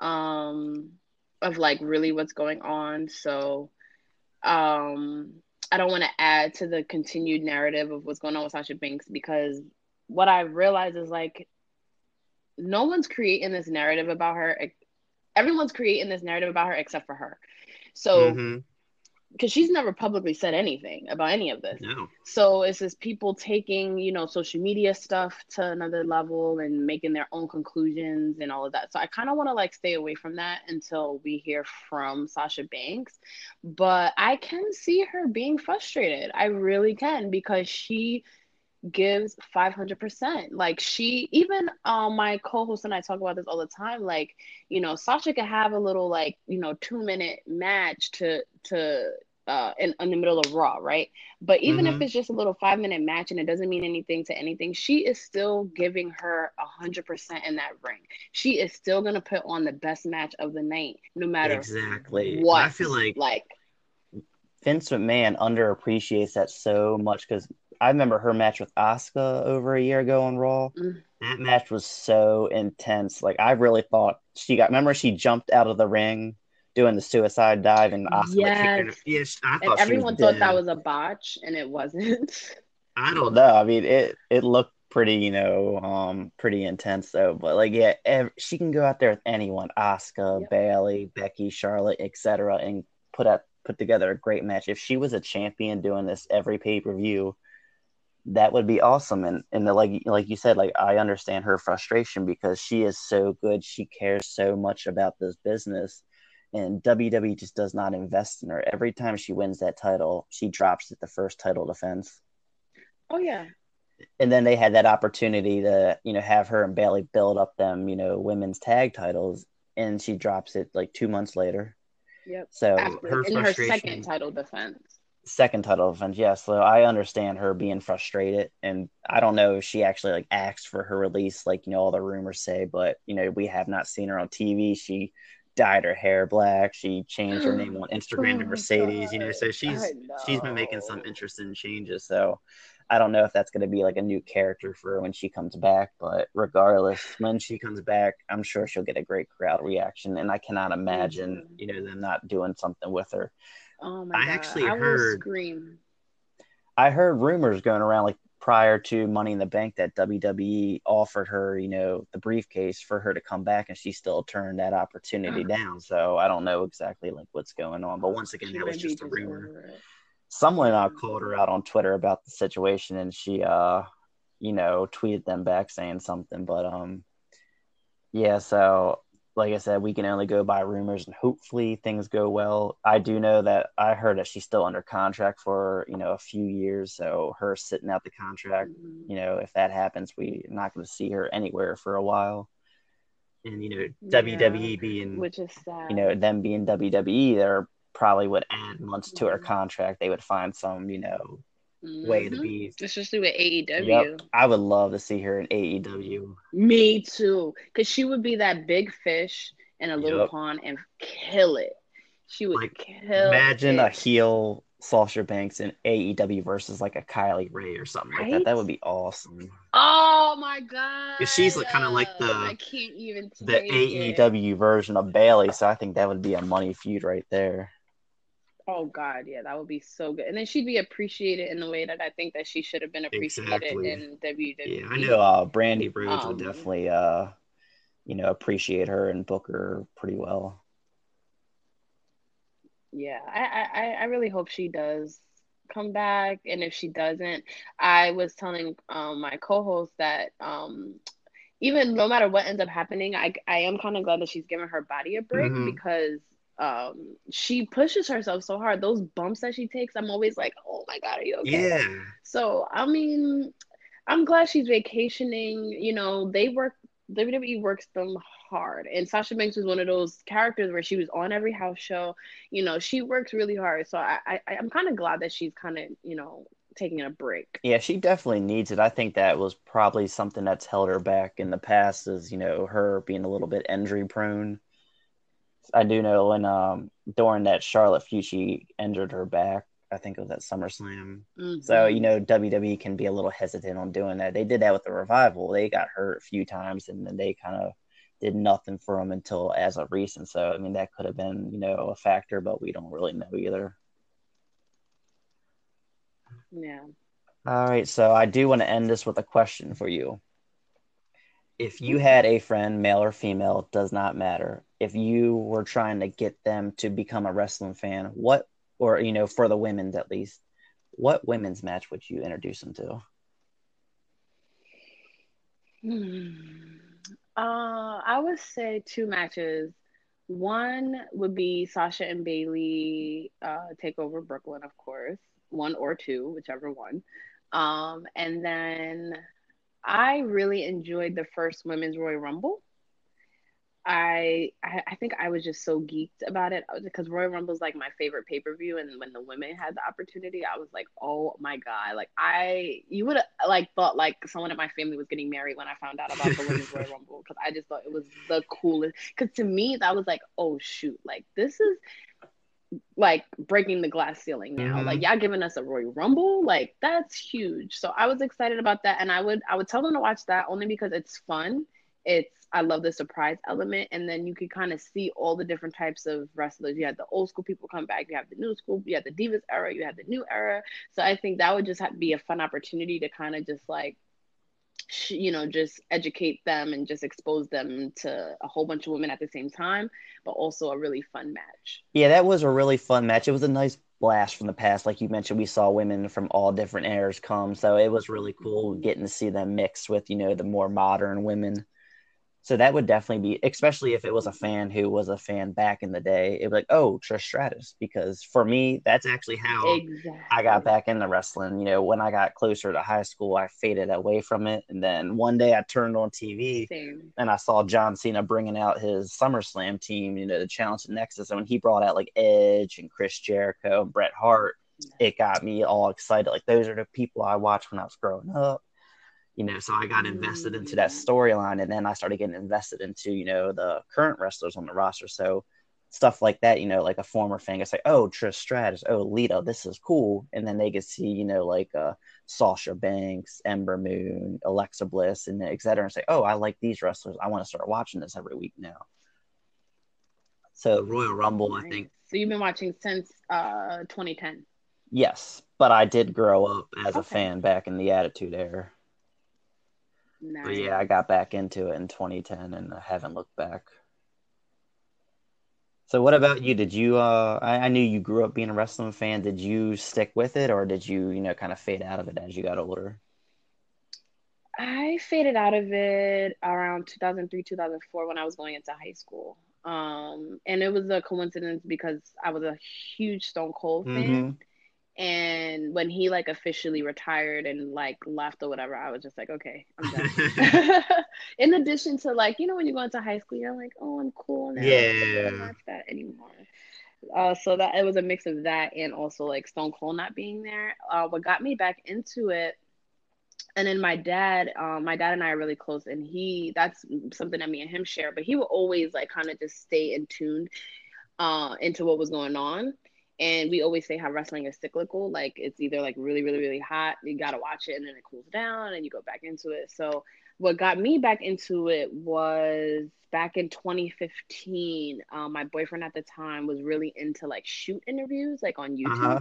Um, of like really what's going on. So, um, I don't want to add to the continued narrative of what's going on with Sasha Banks because what I realize is like no one's creating this narrative about her. Everyone's creating this narrative about her except for her. So, because mm-hmm. she's never publicly said anything about any of this. No. So it's just people taking, you know, social media stuff to another level and making their own conclusions and all of that. So I kind of want to like stay away from that until we hear from Sasha Banks. But I can see her being frustrated. I really can because she gives 500% like she even um my co-host and i talk about this all the time like you know sasha could have a little like you know two minute match to to uh in, in the middle of raw right? But even mm-hmm. if it's just a little five minute match and it doesn't mean anything to anything she is still giving her a hundred percent in that ring. She is still gonna put on the best match of the night no matter exactly. What i feel like like Vince McMahon underappreciates that so much because I remember her match with Asuka over a year ago on Raw. Mm. That match was so intense. Like I really thought she got. Remember she jumped out of the ring doing the suicide dive and Asuka yes. Like, yes, I thought and everyone thought that was a botch, and it wasn't. I don't know. I mean, it it looked pretty, you know, um, pretty intense though. But like, yeah, ev- she can go out there with anyone: Asuka, yep. Bayley, Becky, Charlotte, etc., and put up put together a great match. If she was a champion doing this every pay per view, that would be awesome and and the, like like you said like i understand her frustration because she is so good she cares so much about this business and WWE just does not invest in her. Every time she wins that title, she drops at the first title defense. Oh yeah. And then they had that opportunity to, you know, have her and bayley build up them, you know, women's tag titles, and she drops it like two months later. Yep. So After, her in her second title defense second title defense, yes. So I understand her being frustrated, and I don't know if she actually like asked for her release, like you know all the rumors say, but you know we have not seen her on TV. She dyed her hair black. She changed her name on Instagram to oh Mercedes. God. You know, so she's she's been making some interesting changes. So I don't know if that's going to be like a new character for her when she comes back, but regardless, when she comes back, I'm sure she'll get a great crowd reaction, and I cannot imagine you know them not doing something with her. Oh my I god! Actually I heard scream. I heard rumors going around like prior to Money in the Bank that WWE offered her, you know, the briefcase for her to come back, and she still turned that opportunity down. So I don't know exactly like what's going on. But once again, she that was just a rumor. Someone uh, called her out on Twitter about the situation, and she, uh, you know, tweeted them back saying something. But um, yeah. So like I said, we can only go by rumors and hopefully things go well. I do know that I heard that she's still under contract for, you know, a few years. So her sitting out the contract, mm-hmm. you know, if that happens, we're not going to see her anywhere for a while. And, you know, yeah, WWE being, which is sad. you know, them being WWE, they're probably would add months to her mm-hmm. contract. They would find some, you know, mm-hmm. way to be. Especially with AEW. Yep. I would love to see her in AEW. Me too, because she would be that big fish in a little yep. pond and kill it. She would like, kill. Imagine it. a heel Sasha Banks in AEW versus like a Kylie Rae or something right? like that. That would be awesome. Oh my god! She's like, kind of like the I can't even the AEW it. version of Bayley, so I think that would be a money feud right there. Oh God, yeah, that would be so good. And then she'd be appreciated in the way that I think that she should have been appreciated exactly. in WWE. Yeah, I know uh, Brandi Rhodes um, would definitely, uh, you know, appreciate her and book her pretty well. Yeah, I, I, I really hope she does come back, and if she doesn't, I was telling um, my co-host that um, even no matter what ends up happening, I I am kind of glad that she's giving her body a break mm-hmm. because um she pushes herself so hard. Those bumps that she takes, I'm always like, oh my god, are you okay? Yeah. So I mean, I'm glad she's vacationing. You know, they work WWE works them hard. And Sasha Banks was one of those characters where she was on every house show. You know, she works really hard. So I, I I'm kind of glad that she's kind of, you know, taking a break. Yeah, she definitely needs it. I think that was probably something that's held her back in the past is, you know, her being a little bit injury prone. I do know when um during that Charlotte she injured her back I think it was at SummerSlam. Mm-hmm. So, you know, WWE can be a little hesitant on doing that. They did that with the revival. They got hurt a few times and then they kind of did nothing for them until as of recent. So, I mean, that could have been, you know, a factor, but we don't really know either. Yeah. All right. So, I do want to end this with a question for you. If you had a friend, male or female, does not matter. If you were trying to get them to become a wrestling fan, what or you know for the women's at least what women's match would you introduce them to hmm. uh, i would say two matches one would be sasha and Bayley uh, take over brooklyn of course one or two whichever one um, and then i really enjoyed the first women's royal rumble I, I think I was just so geeked about it uh, because Royal Rumble is like my favorite pay per view, and when the women had the opportunity, I was like, oh my god! Like I, you would have like thought like someone in my family was getting married when I found out about the women's Royal Rumble because I just thought it was the coolest. Because to me, that was like, oh shoot, like this is like breaking the glass ceiling now. Mm-hmm. Like y'all giving us a Royal Rumble, like that's huge. So I was excited about that, and I would I would tell them to watch that only because it's fun. It's I love the surprise element. And then you can kind of see all the different types of wrestlers. You had the old school people come back, you have the new school, you have the Divas era, you have the new era. So I think that would just be a fun opportunity to kind of just like, you know, just educate them and just expose them to a whole bunch of women at the same time, but also a really fun match. Yeah, that was a really fun match. It was a nice blast from the past. Like you mentioned, we saw women from all different eras come. So it was really cool getting to see them mixed with, you know, the more modern women. So that would definitely be, especially if it was a fan who was a fan back in the day, it'd be like, oh, Trish Stratus. Because for me, that's actually how exactly. I got back into wrestling. You know, when I got closer to high school, I faded away from it. And then one day I turned on TV Same. and I saw John Cena bringing out his SummerSlam team, you know, the challenge Nexus. And when he brought out like Edge and Chris Jericho and Bret Hart, it got me all excited. Like, those are the people I watched when I was growing up you know so i got invested into that mm. storyline and then i started getting invested into you know the current wrestlers on the roster. So stuff like that you know like a former fan gets like oh trish stratus. Oh lita. This is cool. And then they could see you know like uh sasha banks ember moon alexa bliss and et cetera, and say oh i like these wrestlers. I want to start watching this every week now. So royal rumble i think. So you've been watching since uh 2010 yes but i did grow up as okay. a fan back in the attitude era Nice. But yeah, I got back into it in 2010 and I haven't looked back. So what about you? Did you uh I, I, knew you grew up being a wrestling fan. Did you stick with it or did you, you know, kind of fade out of it as you got older? I faded out of it around 2003, 2004 when I was going into high school. Um and it was a coincidence because I was a huge Stone Cold fan. Mm-hmm and when he like officially retired and like left or whatever i was just like okay i'm done. In addition to like you know when you go into high school you're like oh i'm cool now. Yeah i don't watch that anymore. Uh, so that it was a mix of that and also like stone cold not being there. Uh, what got me back into it and then my dad um, my dad and i are really close and he that's something that me and him share but he would always like kind of just stay in tuned uh, into what was going on and we always say how wrestling is cyclical. Like it's either like really, really, really hot, you gotta watch it, and then it cools down, and you go back into it. So what got me back into it was back in 2015. Um, my boyfriend at the time was really into like shoot interviews, like on YouTube. Uh-huh.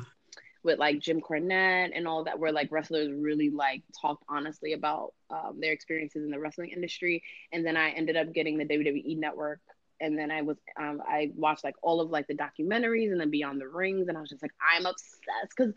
With like Jim Cornette and all that, where like wrestlers really like talked honestly about um, their experiences in the wrestling industry, and then I ended up getting the WWE Network and then I was um, I watched like all of like the documentaries and then Beyond the Rings, and I was just like, I'm obsessed because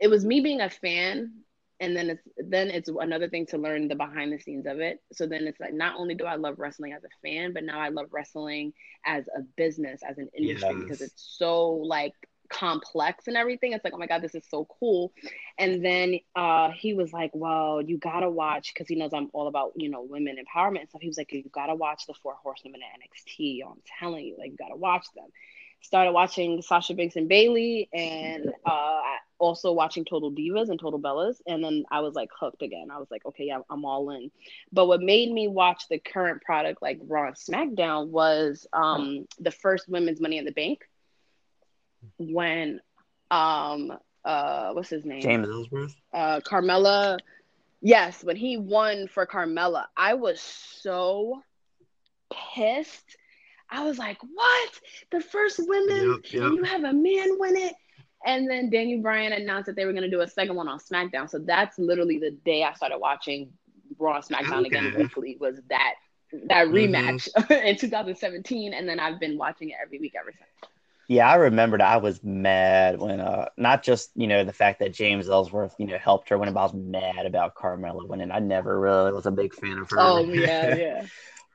it was me being a fan and then it's then it's another thing to learn the behind the scenes of it so then it's like not only do i love wrestling as a fan but now i love wrestling as a business as an industry yes. because it's so like complex and everything it's like oh my god this is so cool and then uh he was like well you gotta watch because he knows i'm all about you know women empowerment and stuff he was like you gotta watch the four horsewomen at nxt i'm telling you like you gotta watch them started watching Sasha Banks and Bayley, and uh, also watching Total Divas and Total Bellas, and then I was like hooked again. I was like, okay, yeah, I'm all in. But what made me watch the current product like Raw and SmackDown was um, the first Women's Money in the Bank when um uh what's his name James Ellsworth uh Carmella yes when he won for Carmella I was so pissed I was like, what? The first women, yep, yep. and you have a man win it. And then Daniel Bryan announced that they were going to do a second one on SmackDown. So that's literally the day I started watching Raw SmackDown okay. again weekly. Was that that rematch mm-hmm. in 2017, and then I've been watching it every week ever since. Yeah, I remembered I was mad when uh not just, you know, the fact that James Ellsworth, you know, helped her win, but I was mad about Carmella winning. I never really was a big fan of her. Oh yeah, yeah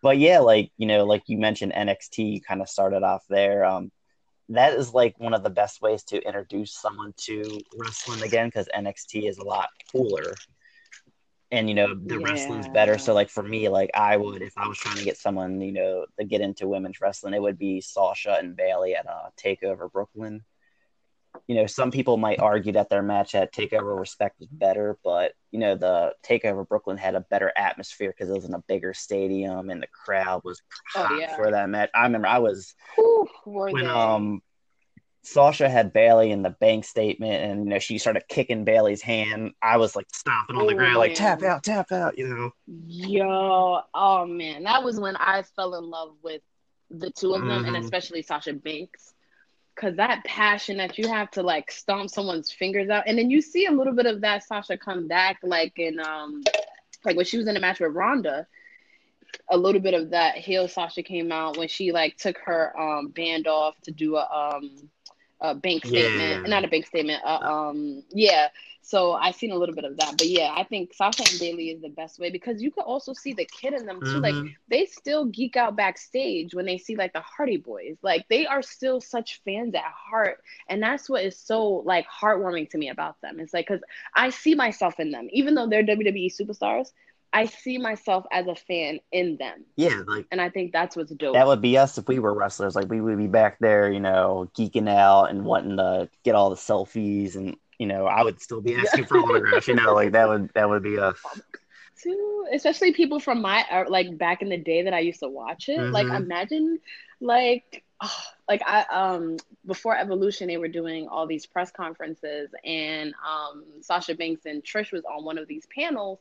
but yeah, like you know, like you mentioned, NXT kind of started off there. Um, that is like one of the best ways to introduce someone to wrestling again because NXT is a lot cooler. And you know the yeah. wrestling's better, so like for me, like I would if I was trying to get someone you know to get into women's wrestling, it would be Sasha and bayley at a uh, Takeover Brooklyn you know, some people might argue that their match at Takeover Respect was better, but you know, the Takeover Brooklyn had a better atmosphere because it was in a bigger stadium and the crowd was oh, yeah. for that match. I remember I was Ooh, when um Sasha had Bayley in the bank statement, and you know she started kicking Bayley's hand. I was like stomping on the ground, like tap out, tap out, you know. Yo, oh man, that was when I fell in love with the two of them, mm-hmm. and especially Sasha Banks because that passion that you have to like stomp someone's fingers out, and then you see a little bit of that Sasha come back, like in um, like when she was in a match with Ronda. A little bit of that heel Sasha came out when she like took her um band off to do a um a bank statement, yeah. not a bank statement. Uh, um, yeah. So I've seen a little bit of that, but yeah, I think Sasha and Bayley is the best way because you can also see the kid in them too. Mm-hmm. Like they still geek out backstage when they see like the Hardy Boys. Like they are still such fans at heart, and that's what is so like heartwarming to me about them. It's like because I see myself in them, even though they're WWE superstars. I see myself as a fan in them. Yeah, like, and I think that's what's dope. That would be us if we were wrestlers. Like, we would be back there, you know, geeking out and wanting to get all the selfies, and you know, I would still be asking for autographs. You know, like that would that would be us. Too, especially people from my uh, like back in the day that I used to watch it. Mm-hmm. Like, imagine, like, oh, like I um before Evolution, they were doing all these press conferences, and um Sasha Banks and Trish was on one of these panels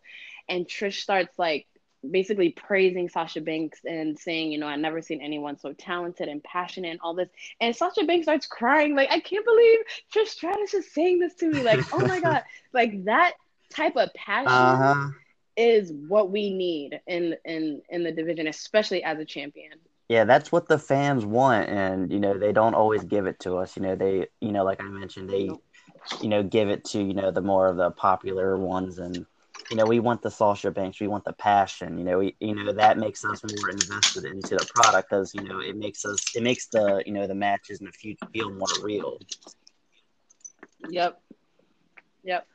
and Trish starts like basically praising Sasha Banks and saying, you know, I've never seen anyone so talented and passionate and all this. And Sasha Banks starts crying, like, I can't believe Trish Stratus is saying this to me. Like, oh my God. Like that type of passion uh-huh. is what we need in in in the division, especially as a champion. Yeah, that's what the fans want. And, you know, they don't always give it to us. You know, they you know, like I mentioned, they you know, give it to, you know, the more of the popular ones and you know, we want the Sasha Banks, we want the passion. You know, we, you know that makes us more invested into the product because you know it makes us, it makes the you know the matches in the future feel more real. Yep. Yep.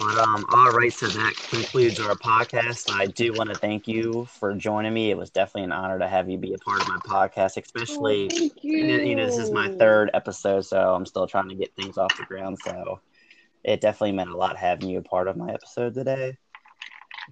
But um, all right, so that concludes our podcast. I do want to thank you for joining me. It was definitely an honor to have you be a part of my podcast, especially oh, you. you know this is my third episode, so I'm still trying to get things off the ground. So it definitely meant a lot having you a part of my episode today.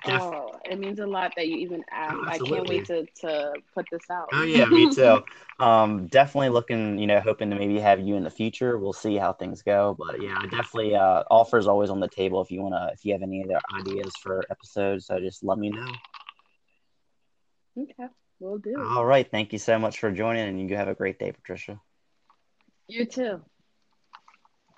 Oh, it means a lot that you even asked. Oh, I can't wait to, to put this out. Oh yeah, me too. um, definitely looking, you know, hoping to maybe have you in the future. We'll see how things go, but yeah, definitely uh, offers always on the table if you wanna, if you have any other ideas for episodes, so just let me know. Okay, we'll do. All right, thank you so much for joining, and you have a great day, Patricia. You too.